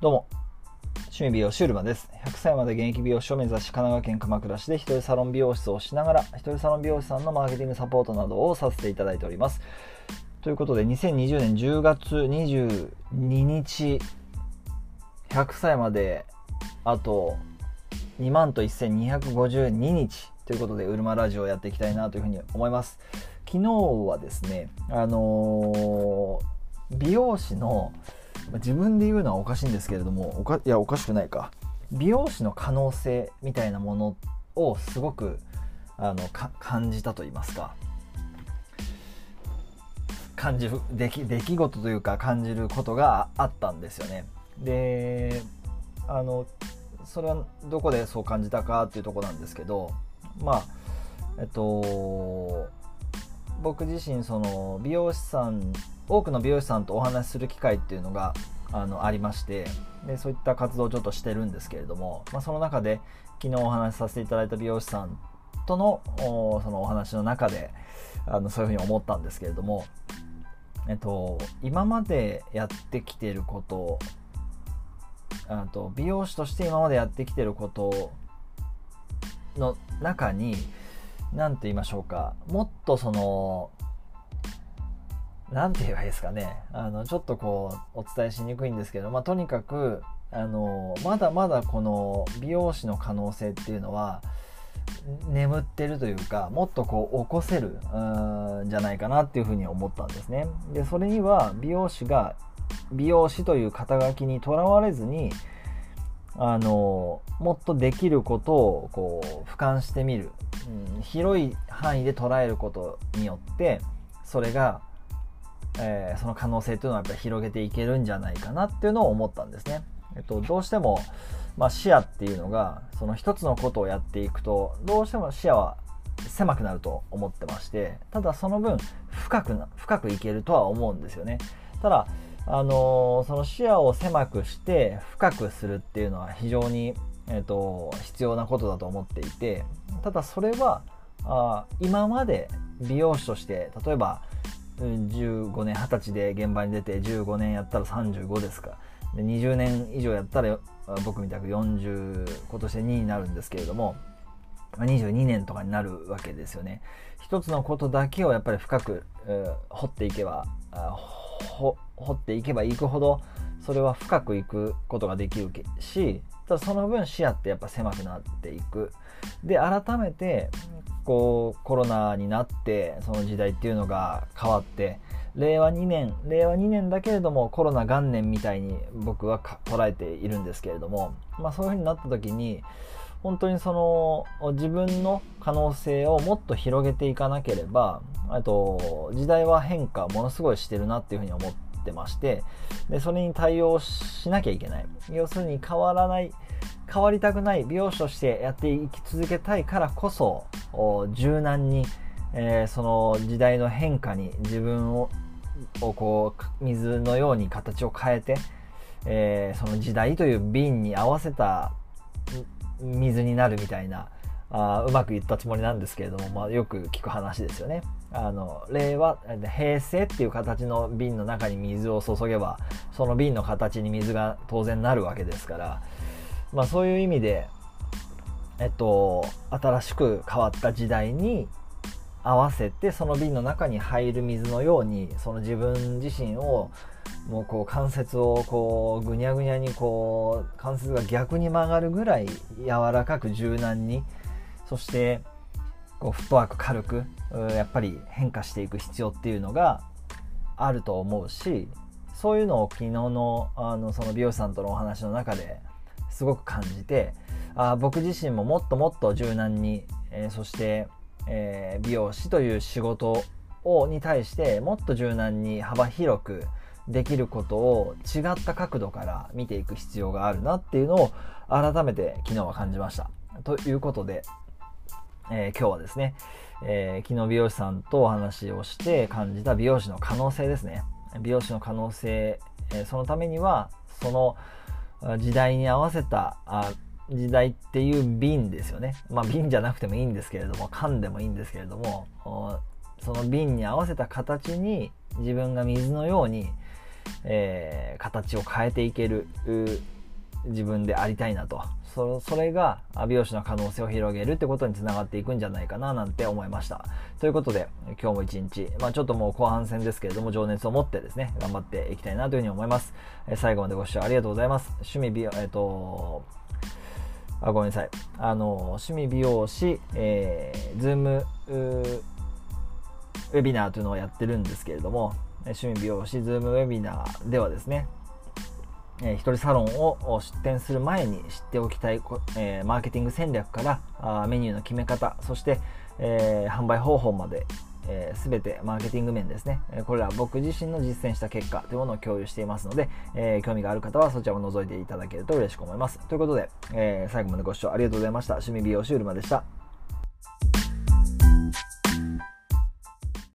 どうも、趣味美容シュールマです。100歳まで現役美容師を目指し、神奈川県鎌倉市で一人サロン美容室をしながら、一人サロン美容師さんのマーケティングサポートなどをさせていただいております。ということで、2020年10月22日、100歳まであと2万と1252日ということで、ウルマラジオをやっていきたいなというふうに思います。昨日はですね、あのー美容師の自分で言うのはおかしいんですけれどもおかいやおかしくないか。美容師の可能性みたいなものをすごくあの感じたと言いますか。感じる出来出来事というか感じることがあったんですよね。であのそれはどこでそう感じたかっていうとこなんですけどまあえっと僕自身その美容師さん多くの美容師さんとお話しする機会っていうのがあのありましてでそういった活動をちょっとしてるんですけれども、まあ、その中で昨日お話しさせていただいた美容師さんとのおそのお話の中であのそういうふうに思ったんですけれども、えっと、今までやってきてることあと美容師として今までやってきてることの中に何て言いましょうか。もっとその何て言えばいいですかね。あのちょっとこうお伝えしにくいんですけど、まあ、とにかくあのまだまだこの美容師の可能性っていうのは眠ってるというかもっとこう起こせるんじゃないかなっていうふうに思ったんですね。でそれには美容師が美容師という肩書きにとらわれずにあのもっとできることをこう俯瞰してみる、広い範囲で捉えることによってそれが、えー、その可能性というのはやっぱり広げていけるんじゃないかなっていうのを思ったんですね。えっと、どうしても、まあ、視野っていうのがその一つのことをやっていくとどうしても視野は狭くなると思ってましてただその分深くな深くいけるとは思うんですよね。ただあのその視野を狭くして深くするっていうのは非常に、えーと、必要なことだと思っていてただそれはあ今まで美容師として例えば15年20歳で現場に出て15年やったら35ですか。で20年以上やったら僕みたく40今年で2になるんですけれども22年とかになるわけですよね。一つのことだけをやっぱり深く、えー、掘っていけば掘っていけばいくほどそれは深くいくことができるしただその分視野ってやっぱ狭くなっていく。で改めてこうコロナになってその時代っていうのが変わって令和2年令和2年だけれどもコロナ元年みたいに僕は捉えているんですけれども、まあ、そういうふうになった時に本当にその自分の可能性をもっと広げていかなければあと時代は変化ものすごいしてるなっていうふうに思ってましてでそれに対応しなきゃいけない。要するに変わらない変わりたくない美容師としてやっていき続けたいからこそ柔軟に、えー、その時代の変化に自分ををこう水のように形を変えて、えー、その時代という瓶に合わせた水になるみたいなあうまく言ったつもりなんですけれども、まあ、よく聞く話ですよね。あの令和平成っていう形の瓶の中に水を注げばその瓶の形に水が当然なるわけですから、まあ、そういう意味で、えっと、新しく変わった時代に合わせてその瓶の中に入る水のようにその自分自身をもうこう関節をこうぐにゃぐにゃにこう関節が逆に曲がるぐらい柔らかく柔軟にそしてこうフットワーク軽くやっぱり変化していく必要っていうのがあると思うしそういうのを昨日のあのその美容師さんとのお話の中ですごく感じてあ僕自身ももっともっと柔軟に、えー、そしてえー、美容師という仕事をに対してもっと柔軟に幅広くできることを違った角度から見ていく必要があるなっていうのを改めて昨日は感じました。ということで、えー、今日はですね、えー、昨日美容師さんとお話をして感じた美容師の可能性ですね。美容師の可能性、えー、そのためにはその時代に合わせたあ時代っていう瓶ですよね。まあ瓶じゃなくてもいいんですけれども、缶でもいいんですけれども、その瓶に合わせた形に自分が水のように、えー、形を変えていける自分でありたいなと。それが美容師の可能性を広げるってことにつながっていくんじゃないかななんて思いました。ということで今日も一日、まあ、ちょっともう後半戦ですけれども情熱を持ってですね頑張っていきたいなというふうに思います、え最後までご視聴ありがとうございます。趣味美容えっ、ー、とあごめんなさい。あの趣味美容師、えー、 Zoom ウェビナーというのをやってるんですけれども趣味美容師 Zoom ウェビナーではですねえー、一人サロンを出店する前に知っておきたい、えー、マーケティング戦略からあメニューの決め方そして、えー、販売方法まで、えー、全てマーケティング面ですね、えこれら僕自身の実践した結果というものを共有していますので、え興味がある方はそちらを覗いていただけると嬉しく思います。ということで、え最後までご視聴ありがとうございました。趣味美容師うるまでした。